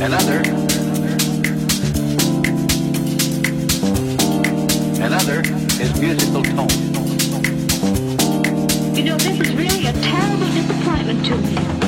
Another. Another is musical tone. You know, this is really a terrible disappointment to me.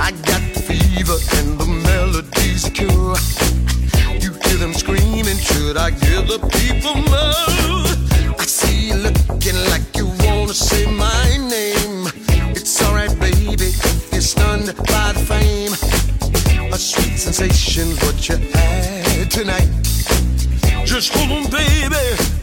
I got the fever and the melody's cure. You hear them screaming, should I give the people more? I see you looking like you wanna say my name. It's alright, baby, you're stunned by the fame. A sweet sensation, what you had tonight. Just hold on, baby.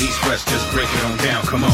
East, west, just break it on down. Come on.